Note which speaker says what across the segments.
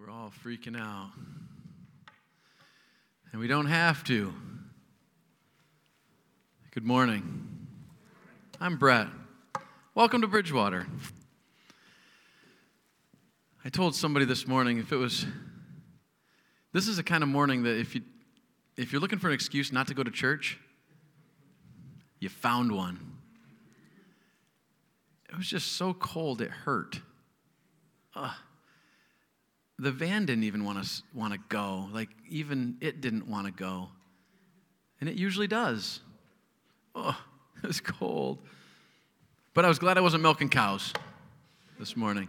Speaker 1: We're all freaking out. And we don't have to. Good morning. I'm Brett. Welcome to Bridgewater. I told somebody this morning if it was this is the kind of morning that if you if you're looking for an excuse not to go to church, you found one. It was just so cold it hurt. Ugh the van didn't even want to want to go. Like even it didn't want to go, and it usually does. Oh, it was cold, but I was glad I wasn't milking cows this morning.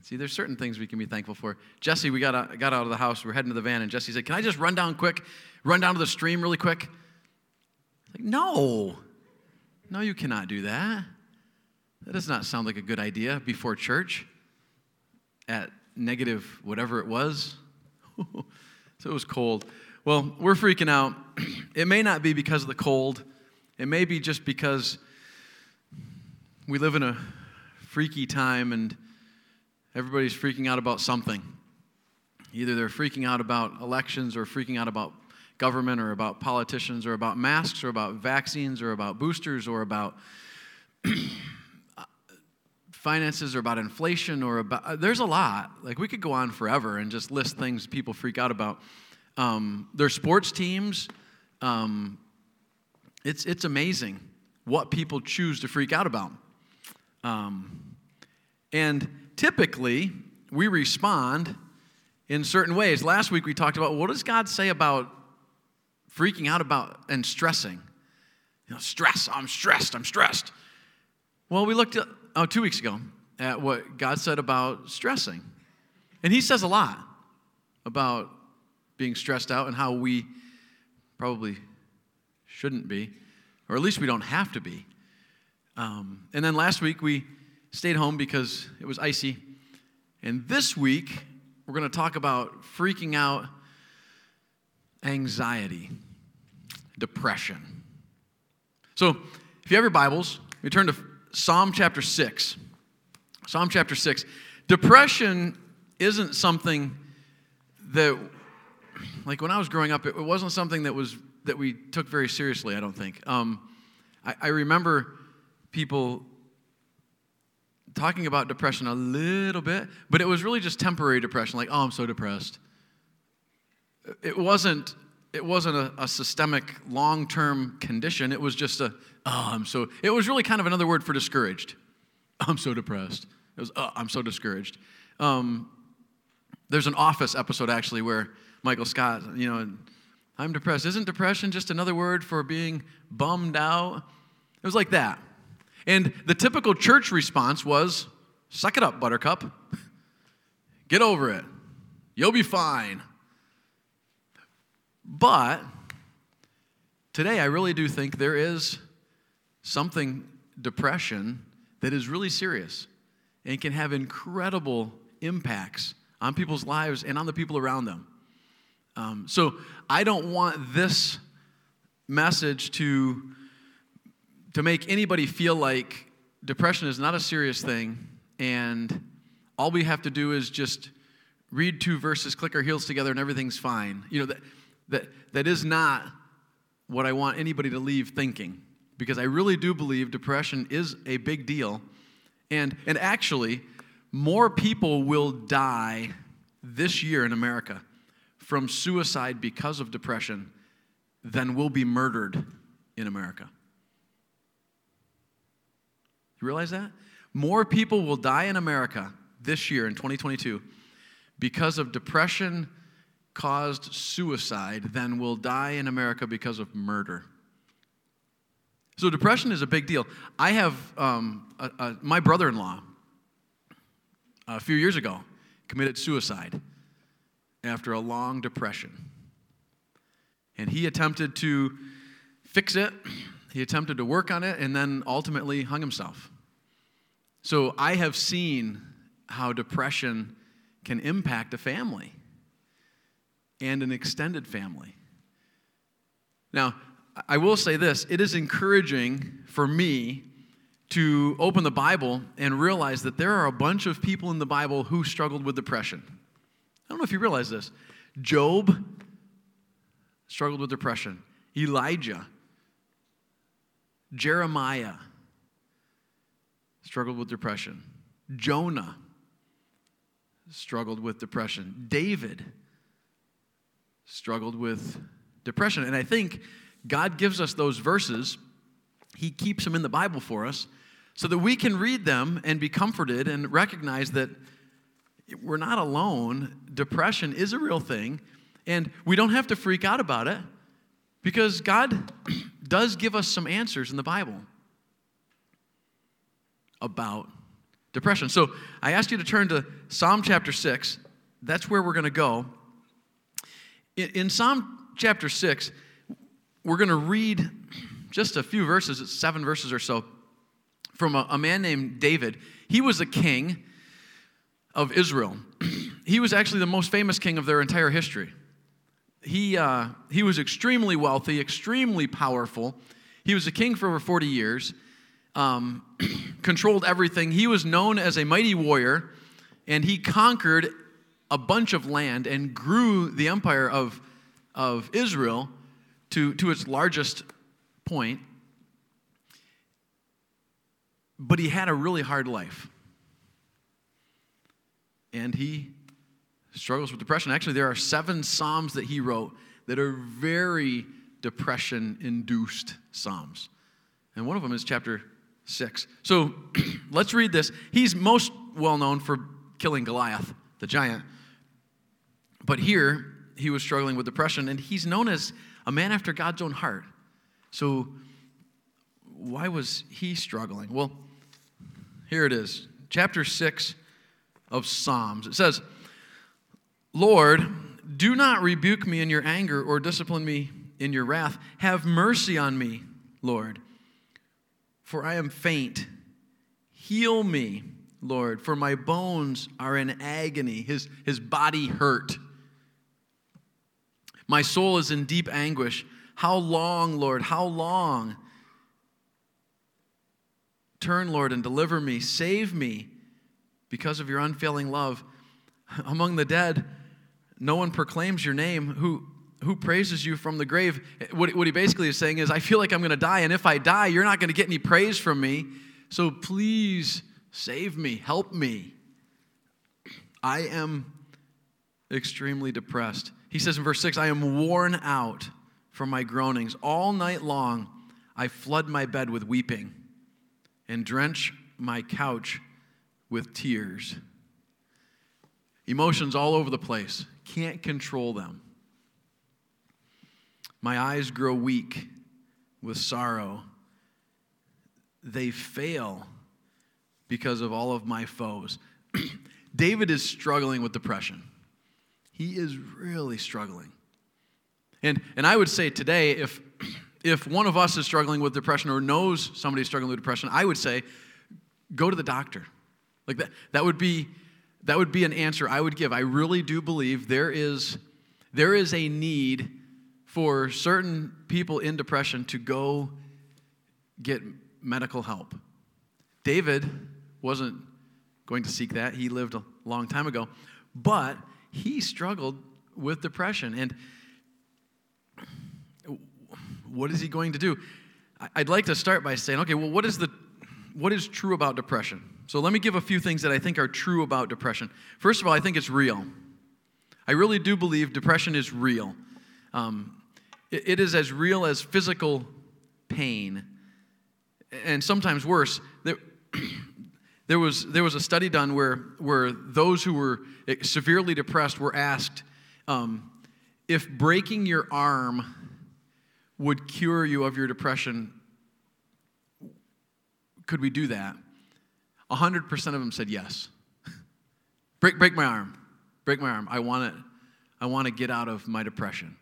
Speaker 1: See, there's certain things we can be thankful for. Jesse, we got out, got out of the house. We're heading to the van, and Jesse said, "Can I just run down quick? Run down to the stream really quick?" Like, no, no, you cannot do that. That does not sound like a good idea before church at negative whatever it was. so it was cold. Well, we're freaking out. It may not be because of the cold, it may be just because we live in a freaky time and everybody's freaking out about something. Either they're freaking out about elections or freaking out about government or about politicians or about masks or about vaccines or about boosters or about finances or about inflation or about uh, there's a lot. Like we could go on forever and just list things people freak out about. Um, their sports teams um, it's it's amazing what people choose to freak out about. Um, and typically we respond in certain ways. Last week we talked about what does god say about freaking out about and stressing? You know stress i'm stressed i'm stressed. Well we looked at oh, two weeks ago at what God said about stressing. And He says a lot about being stressed out and how we probably shouldn't be, or at least we don't have to be. Um, and then last week we stayed home because it was icy. And this week we're going to talk about freaking out, anxiety, depression. So if you have your Bibles, we turn to Psalm chapter 6. Psalm chapter 6. Depression isn't something that, like when I was growing up, it wasn't something that was that we took very seriously, I don't think. Um, I, I remember people talking about depression a little bit, but it was really just temporary depression, like, oh, I'm so depressed. It wasn't it wasn't a, a systemic long term condition. It was just a, oh, I'm so, it was really kind of another word for discouraged. I'm so depressed. It was, oh, I'm so discouraged. Um, there's an Office episode actually where Michael Scott, you know, I'm depressed. Isn't depression just another word for being bummed out? It was like that. And the typical church response was, suck it up, buttercup. Get over it. You'll be fine. But today, I really do think there is something, depression, that is really serious and can have incredible impacts on people's lives and on the people around them. Um, so I don't want this message to, to make anybody feel like depression is not a serious thing and all we have to do is just read two verses, click our heels together, and everything's fine. You know, that, that, that is not what I want anybody to leave thinking because I really do believe depression is a big deal. And, and actually, more people will die this year in America from suicide because of depression than will be murdered in America. You realize that? More people will die in America this year in 2022 because of depression caused suicide than will die in America because of murder. So, depression is a big deal. I have um, a, a, my brother in law, a few years ago, committed suicide after a long depression. And he attempted to fix it, he attempted to work on it, and then ultimately hung himself. So, I have seen how depression can impact a family and an extended family. Now, I will say this it is encouraging for me to open the Bible and realize that there are a bunch of people in the Bible who struggled with depression. I don't know if you realize this. Job struggled with depression, Elijah, Jeremiah struggled with depression, Jonah struggled with depression, David struggled with depression. And I think God gives us those verses, He keeps them in the Bible for us so that we can read them and be comforted and recognize that we're not alone. Depression is a real thing, and we don't have to freak out about it because God does give us some answers in the Bible about depression. So I ask you to turn to Psalm chapter 6. That's where we're going to go. In, Psalm chapter 6, we're going to read just a few verses, seven verses or so, from a, a man named David. He was a king of Israel. he was actually the most famous king of their entire history. He, uh, he was extremely wealthy, extremely powerful. He was a king for over 40 years, um, controlled everything. He was known as a mighty warrior, and he conquered a bunch of land and grew the empire of, of Israel to, to its largest point but he had a really hard life. And he struggles with depression. Actually, there are seven Psalms that he wrote that are very depression induced Psalms. And one of them is chapter 6. So let's read this. He's most well known for killing Goliath, the giant. But here, he was struggling with depression, and he's known as a man after God's own heart. So, why was he struggling? Well, here it is, chapter 6 of Psalms. It says, Lord, do not rebuke me in your anger or discipline me in your wrath. Have mercy on me, Lord, for I am faint. Heal me, Lord, for my bones are in agony. His, his body hurt. My soul is in deep anguish. How long, Lord? How long? Turn, Lord, and deliver me. Save me because of your unfailing love. Among the dead, no one proclaims your name. Who, who praises you from the grave? What, what he basically is saying is, I feel like I'm going to die, and if I die, you're not going to get any praise from me. So please save me, help me. I am extremely depressed. He says in verse 6 I am worn out from my groanings. All night long, I flood my bed with weeping and drench my couch with tears. Emotions all over the place, can't control them. My eyes grow weak with sorrow. They fail because of all of my foes. David is struggling with depression. He is really struggling. And, and I would say today, if if one of us is struggling with depression or knows somebody's struggling with depression, I would say, go to the doctor. Like that, that would be that would be an answer I would give. I really do believe there is there is a need for certain people in depression to go get medical help. David wasn't going to seek that. He lived a long time ago, but he struggled with depression and what is he going to do? I'd like to start by saying, okay, well, what is the what is true about depression? So let me give a few things that I think are true about depression. First of all, I think it's real. I really do believe depression is real. Um, it, it is as real as physical pain, and sometimes worse. There, there, was, there was a study done where, where those who were severely depressed were asked um, if breaking your arm would cure you of your depression, could we do that? 100% of them said yes. break, break my arm. Break my arm. I want to I want to get out of my depression.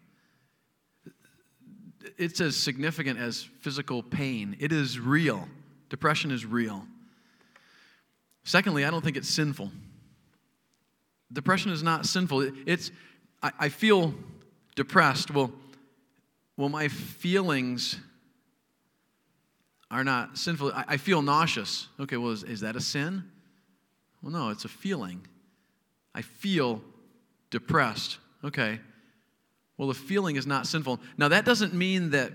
Speaker 1: It's as significant as physical pain. It is real. Depression is real. Secondly, I don't think it's sinful. Depression is not sinful. It's, I, I feel depressed. Well, well, my feelings are not sinful. I, I feel nauseous. Okay, well, is, is that a sin? Well, no, it's a feeling. I feel depressed. Okay. Well, the feeling is not sinful. Now, that doesn't mean that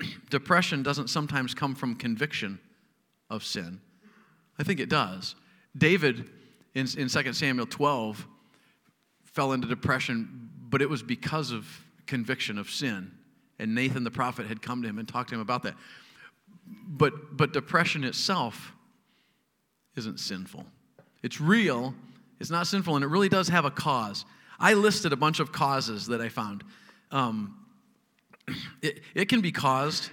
Speaker 1: depression doesn't sometimes come from conviction of sin. I think it does. David in, in 2 Samuel 12 fell into depression, but it was because of conviction of sin. And Nathan the prophet had come to him and talked to him about that. But, but depression itself isn't sinful. It's real, it's not sinful, and it really does have a cause. I listed a bunch of causes that I found. Um, it, it can be caused,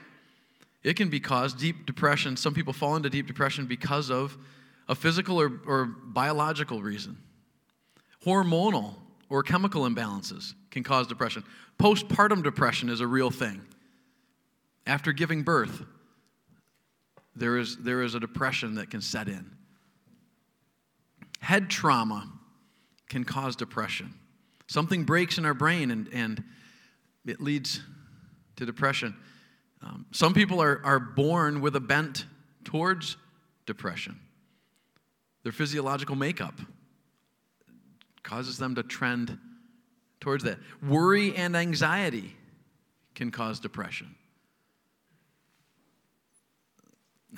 Speaker 1: it can be caused, deep depression. Some people fall into deep depression because of a physical or, or biological reason. Hormonal or chemical imbalances can cause depression. Postpartum depression is a real thing. After giving birth, there is, there is a depression that can set in. Head trauma can cause depression. Something breaks in our brain and, and it leads to depression. Um, some people are, are born with a bent towards depression. Their physiological makeup causes them to trend towards that. Worry and anxiety can cause depression.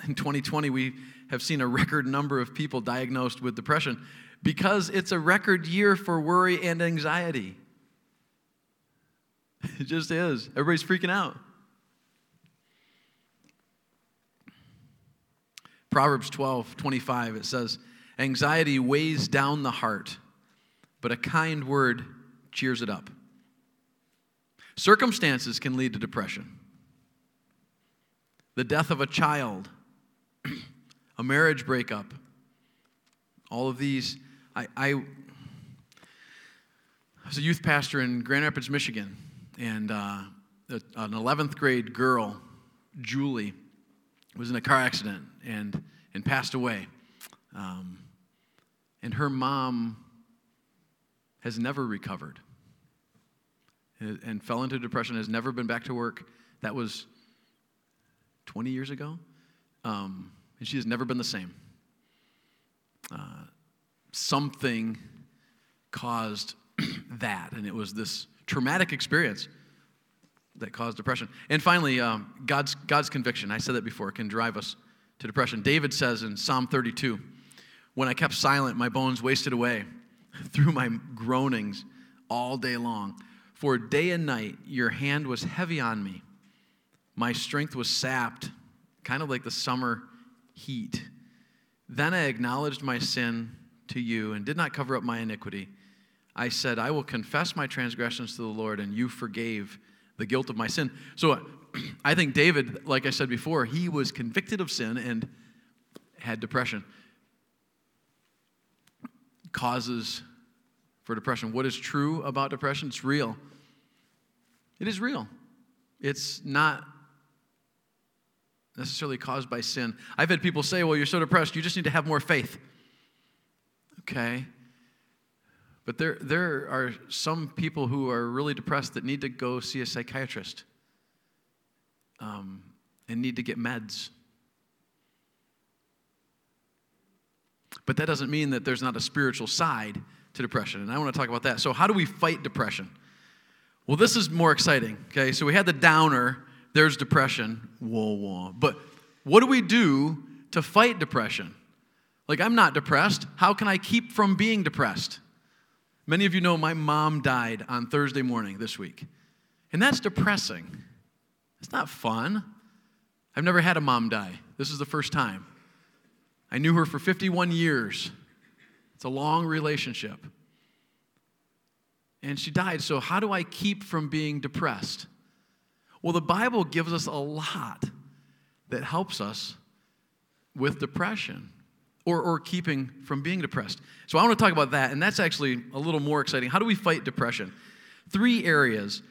Speaker 1: In 2020, we have seen a record number of people diagnosed with depression because it's a record year for worry and anxiety. It just is. Everybody's freaking out. Proverbs 12, 25, it says, Anxiety weighs down the heart, but a kind word cheers it up. Circumstances can lead to depression. The death of a child, a marriage breakup, all of these I, I was a youth pastor in Grand Rapids, Michigan, and uh, an 11th grade girl, Julie, was in a car accident and, and passed away. Um, and her mom has never recovered and, and fell into depression, has never been back to work. That was 20 years ago. Um, and she has never been the same. Uh, something caused that, and it was this traumatic experience that caused depression. And finally, um, God's, God's conviction. I said that before, can drive us to depression. David says in Psalm 32 When I kept silent, my bones wasted away through my groanings all day long. For day and night, your hand was heavy on me. My strength was sapped, kind of like the summer heat. Then I acknowledged my sin to you and did not cover up my iniquity. I said, I will confess my transgressions to the Lord, and you forgave the guilt of my sin. So uh, I think David, like I said before, he was convicted of sin and had depression. Causes for depression. What is true about depression? It's real. It is real. It's not necessarily caused by sin. I've had people say, well, you're so depressed, you just need to have more faith. Okay. But there, there are some people who are really depressed that need to go see a psychiatrist um, and need to get meds. But that doesn't mean that there's not a spiritual side to depression. And I want to talk about that. So, how do we fight depression? Well, this is more exciting. Okay, so we had the downer, there's depression. Whoa, whoa. But what do we do to fight depression? Like, I'm not depressed. How can I keep from being depressed? Many of you know my mom died on Thursday morning this week. And that's depressing. It's not fun. I've never had a mom die. This is the first time. I knew her for 51 years. It's a long relationship. And she died. So, how do I keep from being depressed? Well, the Bible gives us a lot that helps us with depression or, or keeping from being depressed. So I want to talk about that, and that's actually a little more exciting. How do we fight depression? Three areas.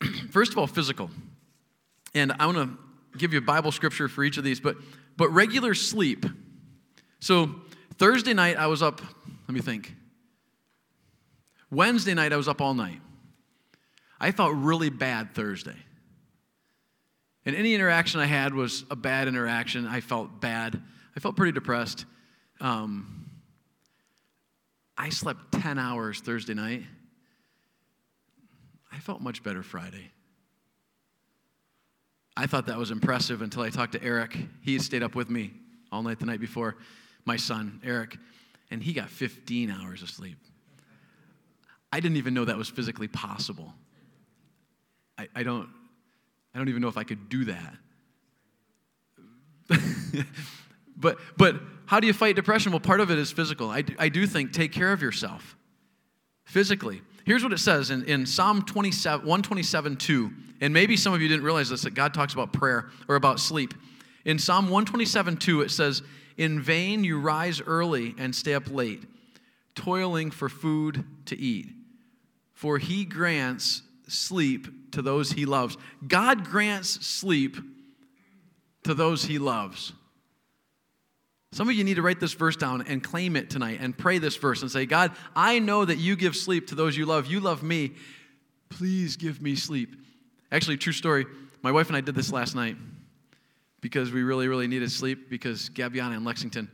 Speaker 1: First of all, physical. And I want to give you a Bible scripture for each of these, but but regular sleep. So Thursday night I was up, let me think. Wednesday night I was up all night. I felt really bad Thursday. And any interaction I had was a bad interaction. I felt bad. I felt pretty depressed. Um, I slept 10 hours Thursday night. I felt much better Friday. I thought that was impressive until I talked to Eric. He stayed up with me all night the night before, my son, Eric, and he got 15 hours of sleep. I didn't even know that was physically possible. I, I don't, I don't even know if I could do that. but, but how do you fight depression? Well, part of it is physical. I, I do think take care of yourself physically. Here's what it says in, in Psalm 27, 127 2. And maybe some of you didn't realize this that God talks about prayer or about sleep. In Psalm 127 2, it says, In vain you rise early and stay up late, toiling for food to eat. For he grants sleep to those he loves. God grants sleep to those he loves. Some of you need to write this verse down and claim it tonight and pray this verse and say, God, I know that you give sleep to those you love. You love me. Please give me sleep. Actually, true story. My wife and I did this last night because we really, really needed sleep because Gabiana and Lexington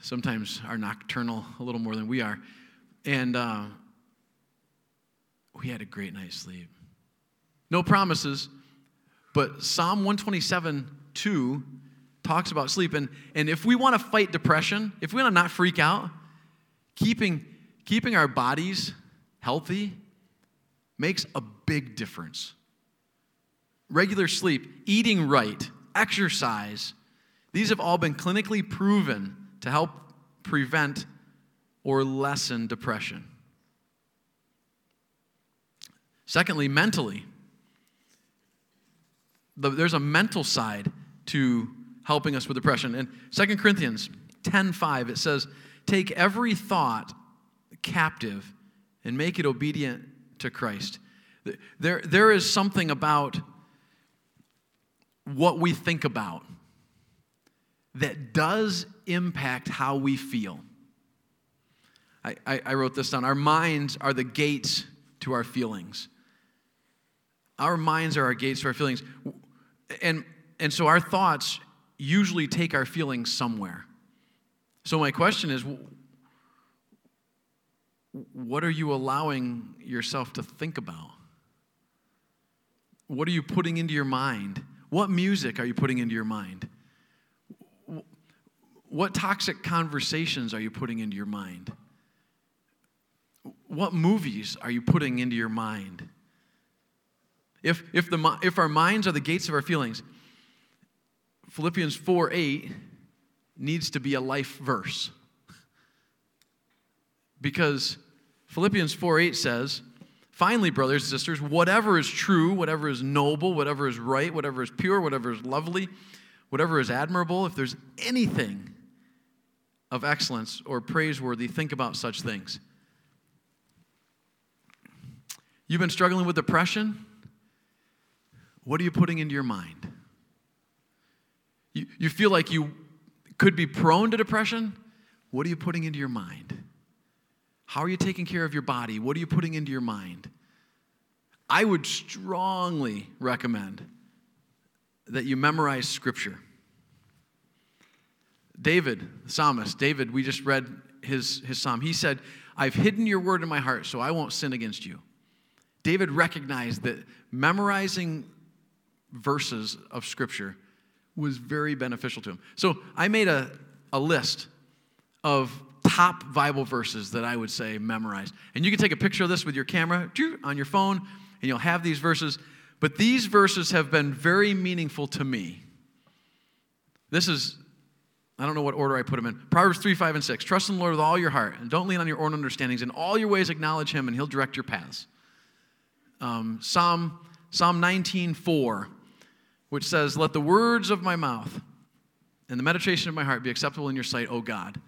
Speaker 1: sometimes are nocturnal a little more than we are. And uh, we had a great night's sleep. No promises, but Psalm 127 2 talks about sleep. And, and if we want to fight depression, if we want to not freak out, keeping, keeping our bodies healthy makes a big difference. Regular sleep, eating right, exercise, these have all been clinically proven to help prevent or lessen depression. Secondly, mentally, there's a mental side to helping us with depression. In 2 Corinthians 10:5 it says, "Take every thought captive and make it obedient to Christ." There, there is something about what we think about that does impact how we feel. I, I, I wrote this down. Our minds are the gates to our feelings. Our minds are our gates to our feelings. And, and so our thoughts usually take our feelings somewhere. So, my question is what are you allowing yourself to think about? What are you putting into your mind? What music are you putting into your mind? What toxic conversations are you putting into your mind? What movies are you putting into your mind? If, if, the, if our minds are the gates of our feelings, Philippians 4 8 needs to be a life verse. Because Philippians 4 8 says, Finally, brothers and sisters, whatever is true, whatever is noble, whatever is right, whatever is pure, whatever is lovely, whatever is admirable, if there's anything of excellence or praiseworthy, think about such things. You've been struggling with depression? What are you putting into your mind? You, you feel like you could be prone to depression? What are you putting into your mind? How are you taking care of your body? What are you putting into your mind? I would strongly recommend that you memorize scripture. David, the psalmist, David, we just read his, his psalm. He said, I've hidden your word in my heart so I won't sin against you. David recognized that memorizing verses of scripture was very beneficial to him. So I made a, a list of top Bible verses that I would say memorize. And you can take a picture of this with your camera on your phone, and you'll have these verses. But these verses have been very meaningful to me. This is, I don't know what order I put them in. Proverbs 3, 5, and 6. Trust in the Lord with all your heart, and don't lean on your own understandings. In all your ways, acknowledge Him, and He'll direct your paths. Um, Psalm, Psalm 19, 4 which says, Let the words of my mouth and the meditation of my heart be acceptable in your sight, O God.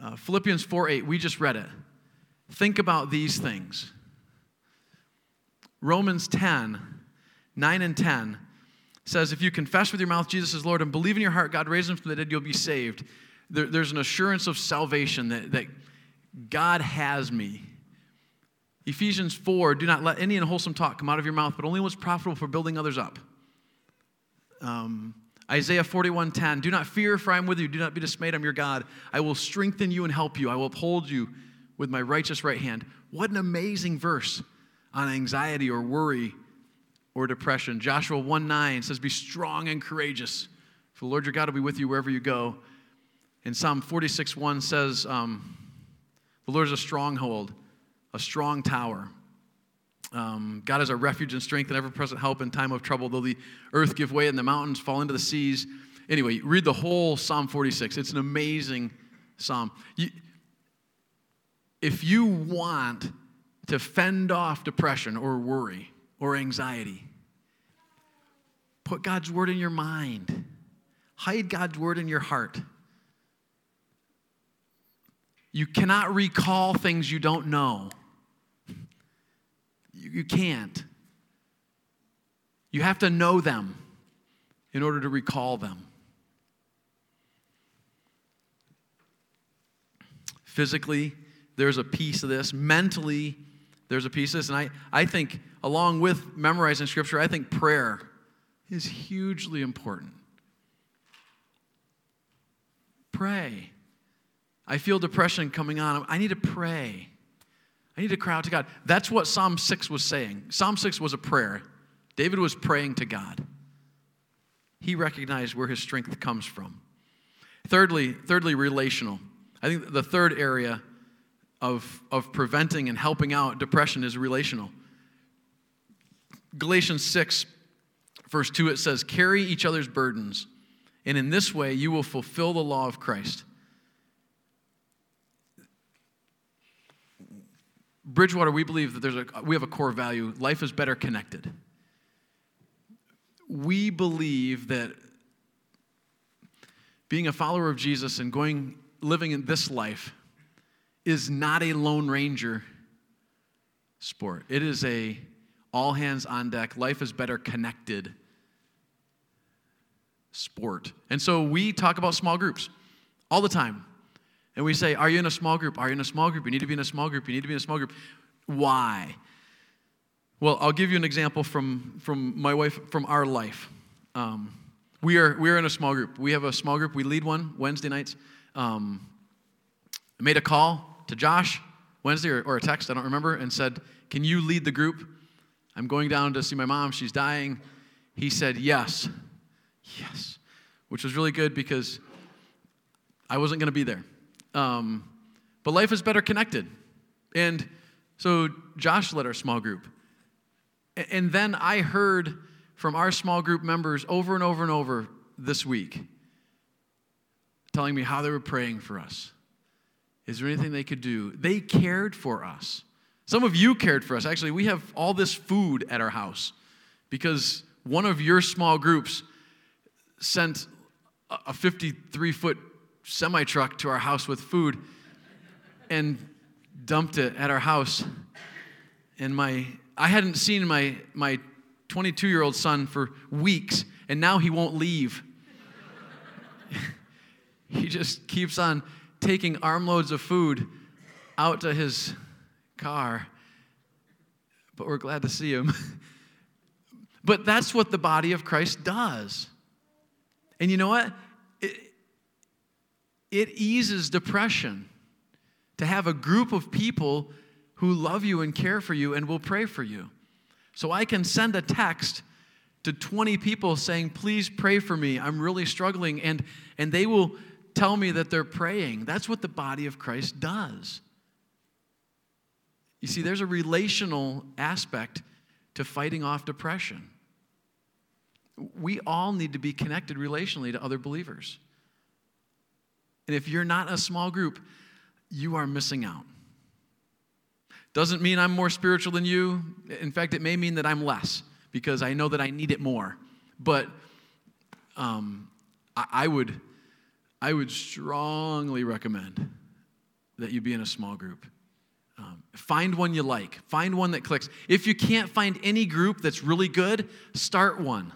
Speaker 1: Uh, Philippians 4 8, we just read it. Think about these things. Romans 10, 9 and 10 says, If you confess with your mouth Jesus is Lord and believe in your heart God raised him from the dead, you'll be saved. There, there's an assurance of salvation that, that God has me. Ephesians 4, do not let any unwholesome talk come out of your mouth, but only what's profitable for building others up. Um, Isaiah 41:10, do not fear, for I am with you. Do not be dismayed, I'm your God. I will strengthen you and help you. I will uphold you with my righteous right hand. What an amazing verse on anxiety or worry or depression. Joshua 1 9 says, Be strong and courageous, for the Lord your God will be with you wherever you go. And Psalm 46 1 says, um, The Lord is a stronghold, a strong tower. Um, God is our refuge and strength and ever present help in time of trouble. Though the earth give way and the mountains fall into the seas. Anyway, read the whole Psalm 46. It's an amazing psalm. You, if you want to fend off depression or worry or anxiety, put God's word in your mind, hide God's word in your heart. You cannot recall things you don't know. You, can't. You have to know them in order to recall them. Physically, there's a piece of this. Mentally, there's a piece of this. And I, I think, along with memorizing scripture, I think prayer is hugely important. Pray. I feel depression coming on. I need to pray. I need to cry out to God. That's what Psalm 6 was saying. Psalm 6 was a prayer. David was praying to God. He recognized where his strength comes from. Thirdly, thirdly, relational. I think the third area of, of preventing and helping out depression is relational. Galatians 6, verse 2, it says, Carry each other's burdens, and in this way you will fulfill the law of Christ. Bridgewater, we believe that there's a, we have a core value life is better connected. We believe that being a follower of Jesus and going living in this life is not a lone ranger sport. It is a all hands on deck, life is better connected sport. And so we talk about small groups all the time. And we say, Are you in a small group? Are you in a small group? You need to be in a small group. You need to be in a small group. Why? Well, I'll give you an example from, from my wife, from our life. Um, we, are, we are in a small group. We have a small group. We lead one Wednesday nights. Um, I made a call to Josh Wednesday or, or a text, I don't remember, and said, Can you lead the group? I'm going down to see my mom. She's dying. He said, Yes. Yes. Which was really good because I wasn't going to be there. Um, but life is better connected. And so Josh led our small group. And then I heard from our small group members over and over and over this week telling me how they were praying for us is there anything they could do? They cared for us. Some of you cared for us. Actually, we have all this food at our house because one of your small groups sent a 53 foot semi truck to our house with food and dumped it at our house. And my, I hadn't seen my, my 22 year old son for weeks, and now he won't leave. he just keeps on taking armloads of food out to his car, but we're glad to see him. but that's what the body of Christ does. And you know what? It, eases depression to have a group of people who love you and care for you and will pray for you. So I can send a text to 20 people saying, Please pray for me. I'm really struggling. And, and they will tell me that they're praying. That's what the body of Christ does. You see, there's a relational aspect to fighting off depression. We all need to be connected relationally to other believers. And if you're not a small group, you are missing out. Doesn't mean I'm more spiritual than you. In fact, it may mean that I'm less because I know that I need it more. But um, I, I would I would strongly recommend that you be in a small group. Um, find one you like, find one that clicks. If you can't find any group that's really good, start one.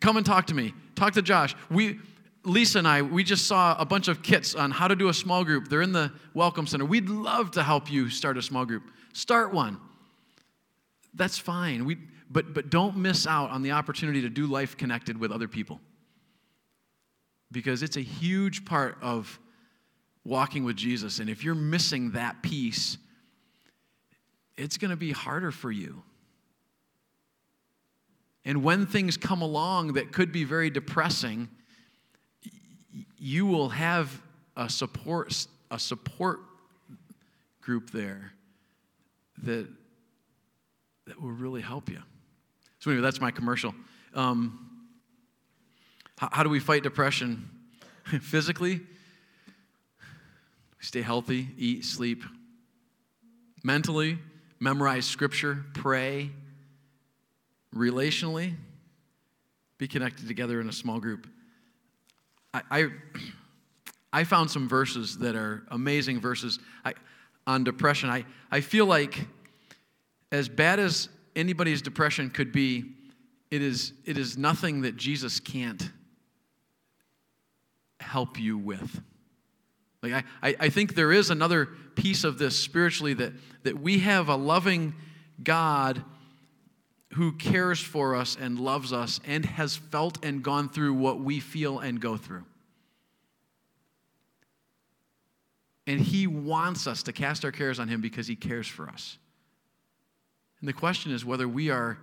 Speaker 1: Come and talk to me. Talk to Josh. We, Lisa and I, we just saw a bunch of kits on how to do a small group. They're in the Welcome Center. We'd love to help you start a small group. Start one. That's fine. We, but, but don't miss out on the opportunity to do life connected with other people. Because it's a huge part of walking with Jesus. And if you're missing that piece, it's going to be harder for you. And when things come along that could be very depressing, you will have a support, a support group there that, that will really help you. So, anyway, that's my commercial. Um, how, how do we fight depression? Physically, stay healthy, eat, sleep. Mentally, memorize scripture, pray. Relationally, be connected together in a small group. I, I, I found some verses that are amazing verses I, on depression. I, I feel like, as bad as anybody's depression could be, it is, it is nothing that Jesus can't help you with. Like I, I, I think there is another piece of this spiritually that, that we have a loving God who cares for us and loves us and has felt and gone through what we feel and go through. And he wants us to cast our cares on him because he cares for us. And the question is whether we are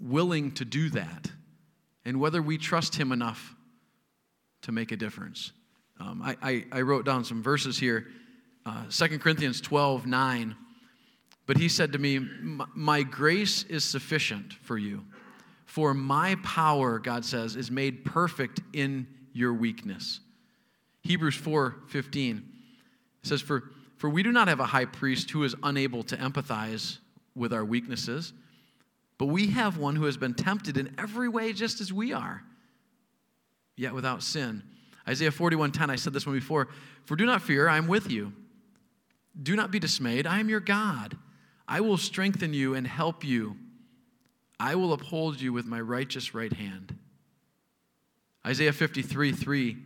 Speaker 1: willing to do that and whether we trust him enough to make a difference. Um, I, I, I, wrote down some verses here uh, 2 Corinthians 12 9. But he said to me, My grace is sufficient for you. For my power, God says, is made perfect in your weakness. Hebrews 4 15 says, For, for we do not have a high priest who is unable to empathize with our weaknesses, but we have one who has been tempted in every way just as we are, yet without sin. Isaiah 41:10, I said this one before. For do not fear, I am with you. Do not be dismayed, I am your God. I will strengthen you and help you. I will uphold you with my righteous right hand. Isaiah 53 3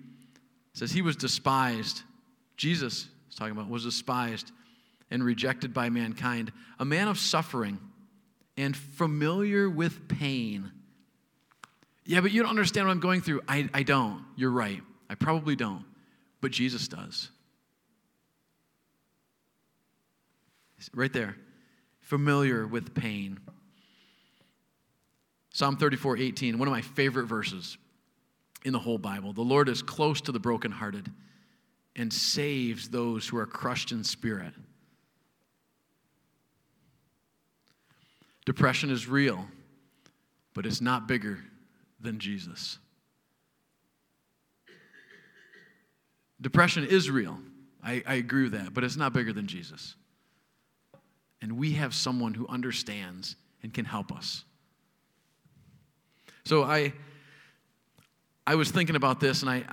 Speaker 1: says, He was despised. Jesus is talking about, was despised and rejected by mankind, a man of suffering and familiar with pain. Yeah, but you don't understand what I'm going through. I, I don't. You're right. I probably don't. But Jesus does. Right there familiar with pain. Psalm 34 18, one of my favorite verses in the whole Bible. The Lord is close to the brokenhearted and saves those who are crushed in spirit. Depression is real, but it's not bigger than Jesus. Depression is real. I, I agree with that, but it's not bigger than Jesus. And we have someone who understands and can help us. So I, I was thinking about this, and I,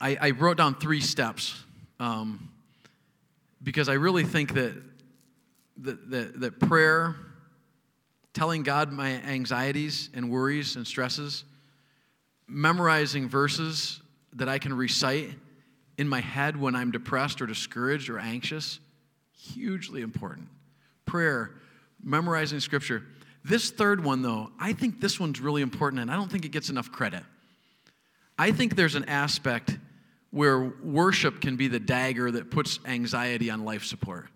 Speaker 1: I, I, wrote down three steps um, because I really think that, that, that, that prayer, telling God my anxieties and worries and stresses, memorizing verses that I can recite in my head when I'm depressed or discouraged or anxious, hugely important. Prayer, memorizing scripture. This third one, though, I think this one's really important, and I don't think it gets enough credit. I think there's an aspect where worship can be the dagger that puts anxiety on life support.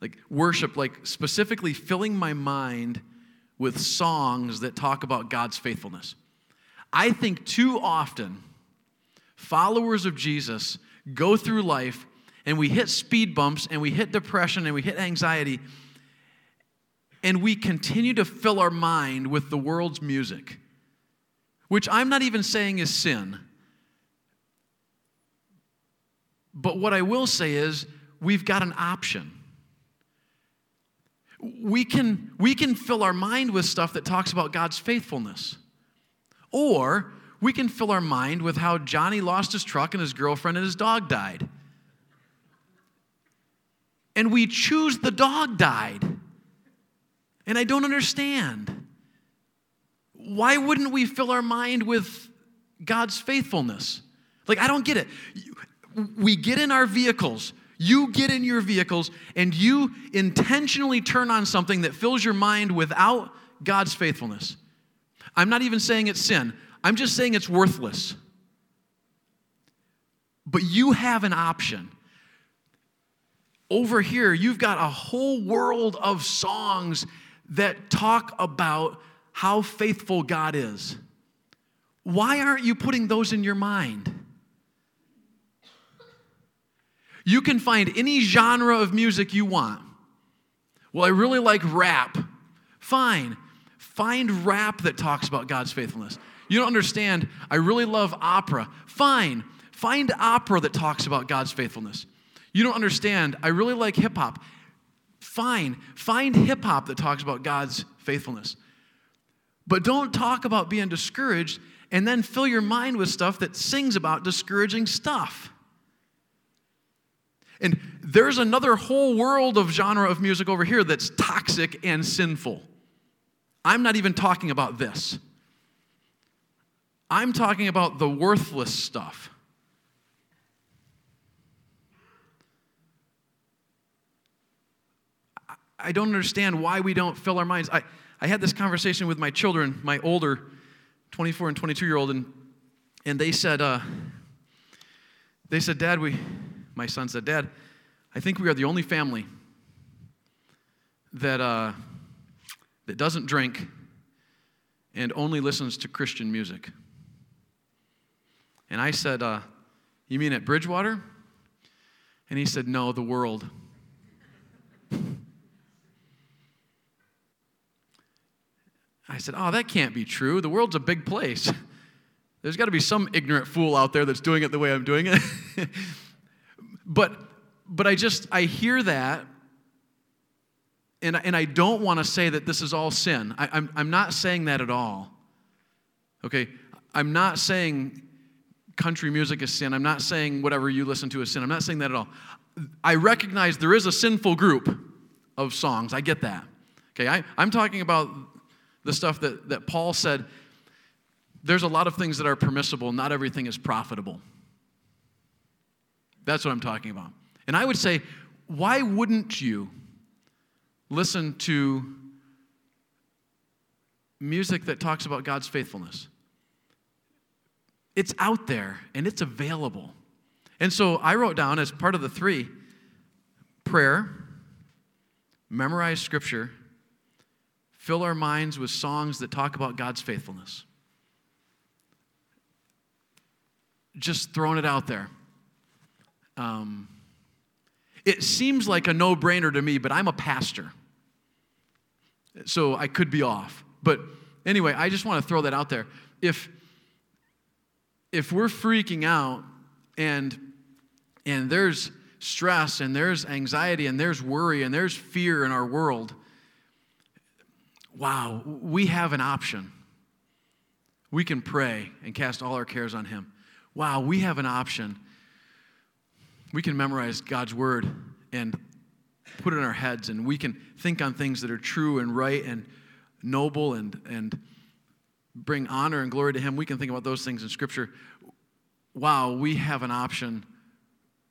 Speaker 1: Like worship, like specifically filling my mind with songs that talk about God's faithfulness. I think too often followers of Jesus go through life and we hit speed bumps and we hit depression and we hit anxiety and we continue to fill our mind with the world's music, which I'm not even saying is sin. But what I will say is we've got an option. We can, we can fill our mind with stuff that talks about God's faithfulness. Or we can fill our mind with how Johnny lost his truck and his girlfriend and his dog died and we choose the dog died. And I don't understand. Why wouldn't we fill our mind with God's faithfulness? Like, I don't get it. We get in our vehicles, You get in your vehicles and you intentionally turn on something that fills your mind without God's faithfulness. I'm not even saying it's sin, I'm just saying it's worthless. But you have an option. Over here, you've got a whole world of songs that talk about how faithful God is. Why aren't you putting those in your mind? You can find any genre of music you want. Well, I really like rap. Fine. Find rap that talks about God's faithfulness. You don't understand, I really love opera. Fine. Find opera that talks about God's faithfulness. You don't understand, I really like hip hop. Fine. Find hip hop that talks about God's faithfulness. But don't talk about being discouraged and then fill your mind with stuff that sings about discouraging stuff. And there's another whole world of genre of music over here that's toxic and sinful. I'm not even talking about this. I'm talking about the worthless stuff. I don't understand why we don't fill our minds. I, I had this conversation with my children, my older 24 and 22 year old, and, and they said, uh, they said, Dad, we, my son said, Dad, I think we are the only family that, uh, that doesn't drink and only listens to Christian music. And I said, uh, You mean at Bridgewater? And he said, No, the world. I said, Oh, that can't be true. The world's a big place. There's got to be some ignorant fool out there that's doing it the way I'm doing it. but but I just I hear that and, and I don't want to say that this is all sin. I, I'm, I'm not saying that at all. Okay? I'm not saying country music is sin. I'm not saying whatever you listen to is sin. I'm not saying that at all. I recognize there is a sinful group of songs. I get that. Okay? I, I'm talking about the stuff that, that Paul said there's a lot of things that are permissible, not everything is profitable. That's what I'm talking about. And I would say, why wouldn't you listen to music that talks about God's faithfulness? It's out there and it's available. And so I wrote down as part of the three prayer, memorize scripture, fill our minds with songs that talk about God's faithfulness. Just throwing it out there. Um, it seems like a no brainer to me, but I'm a pastor. So I could be off. But anyway, I just want to throw that out there. If, if we're freaking out and, and there's stress and there's anxiety and there's worry and there's fear in our world, wow, we have an option. We can pray and cast all our cares on Him. Wow, we have an option. We can memorize God's word and put it in our heads, and we can think on things that are true and right and noble and, and bring honor and glory to Him. We can think about those things in Scripture. Wow, we have an option.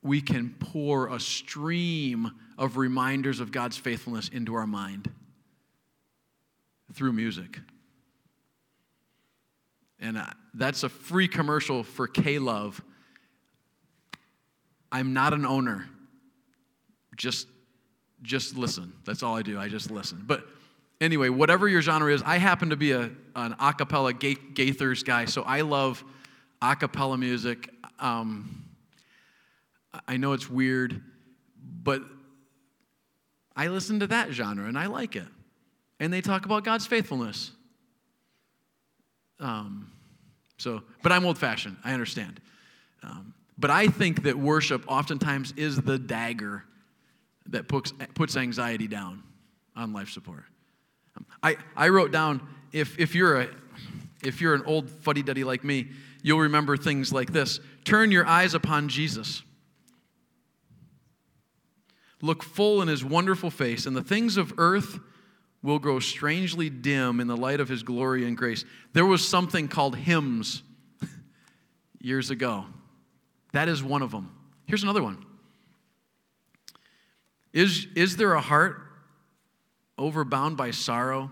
Speaker 1: We can pour a stream of reminders of God's faithfulness into our mind through music. And uh, that's a free commercial for K Love. I'm not an owner. Just, just listen. That's all I do. I just listen. But anyway, whatever your genre is, I happen to be a, an a cappella Gaithers guy, so I love a cappella music. Um, I know it's weird, but I listen to that genre and I like it and they talk about God's faithfulness. Um, so, but I'm old fashioned, I understand. Um, but I think that worship oftentimes is the dagger that puts, puts anxiety down on life support. Um, I, I wrote down if, if, you're a, if you're an old fuddy duddy like me, you'll remember things like this Turn your eyes upon Jesus. Look full in his wonderful face, and the things of earth will grow strangely dim in the light of his glory and grace. There was something called hymns years ago. That is one of them. Here's another one Is, is there a heart overbound by sorrow?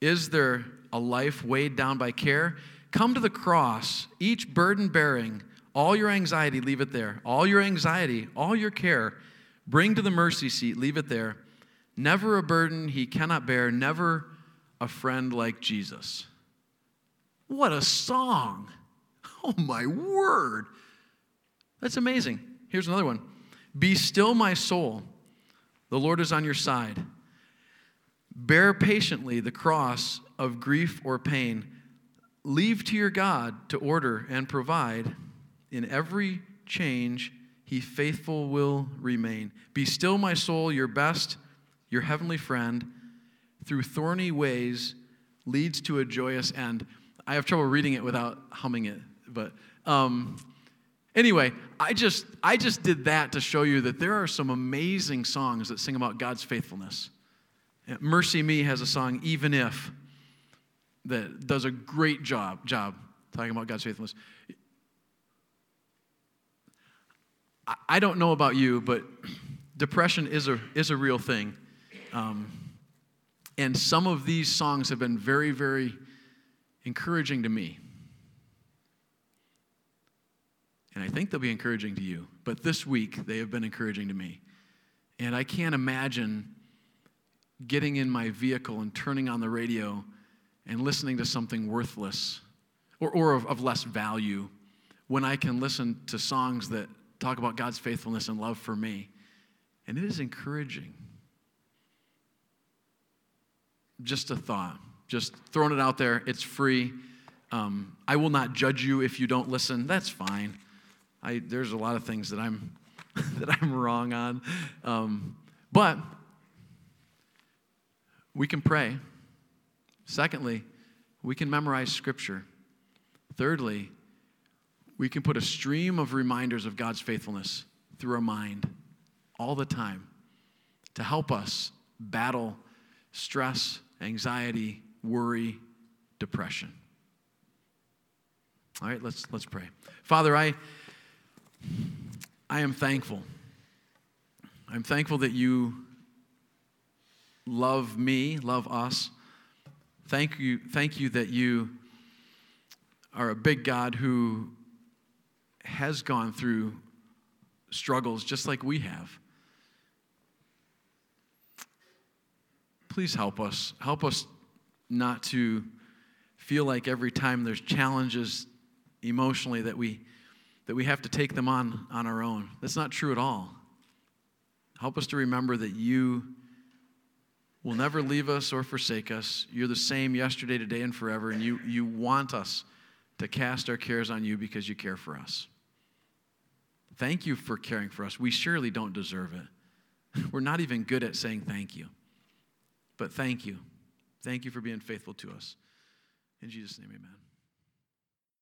Speaker 1: Is there a life weighed down by care? Come to the cross, each burden bearing, all your anxiety, leave it there. All your anxiety, all your care, bring to the mercy seat, leave it there. Never a burden he cannot bear, never a friend like Jesus. What a song! Oh my word! That's amazing. Here's another one Be still, my soul. The Lord is on your side. Bear patiently the cross of grief or pain. Leave to your God to order and provide. In every change, he faithful will remain. Be still, my soul, your best, your heavenly friend, through thorny ways leads to a joyous end. I have trouble reading it without humming it, but um, anyway, I just I just did that to show you that there are some amazing songs that sing about God's faithfulness. MercyMe has a song, Even If, that does a great job, job talking about God's faithfulness. I don't know about you, but depression is a, is a real thing. Um, and some of these songs have been very, very encouraging to me. And I think they'll be encouraging to you. But this week, they have been encouraging to me. And I can't imagine getting in my vehicle and turning on the radio and listening to something worthless or, or of, of less value when I can listen to songs that talk about God's faithfulness and love for me. And it is encouraging. Just a thought, just throwing it out there. It's free. Um, I will not judge you if you don't listen. That's fine. I, there's a lot of things that I'm that I'm wrong on, um, but we can pray. Secondly, we can memorize Scripture. Thirdly, we can put a stream of reminders of God's faithfulness through our mind all the time to help us battle stress, anxiety, worry, depression. All right, let's, let's pray. Father, I, I am thankful. I'm thankful that you love me, love us. Thank you, thank you that you are a big God who has gone through struggles just like we have. Please help us. Help us not to feel like every time there's challenges emotionally that we that we have to take them on on our own. That's not true at all. Help us to remember that you will never leave us or forsake us. You're the same yesterday, today, and forever, and you, you want us to cast our cares on you because you care for us. Thank you for caring for us. We surely don't deserve it. We're not even good at saying thank you. But thank you. Thank you for being faithful to us. In Jesus' name, amen.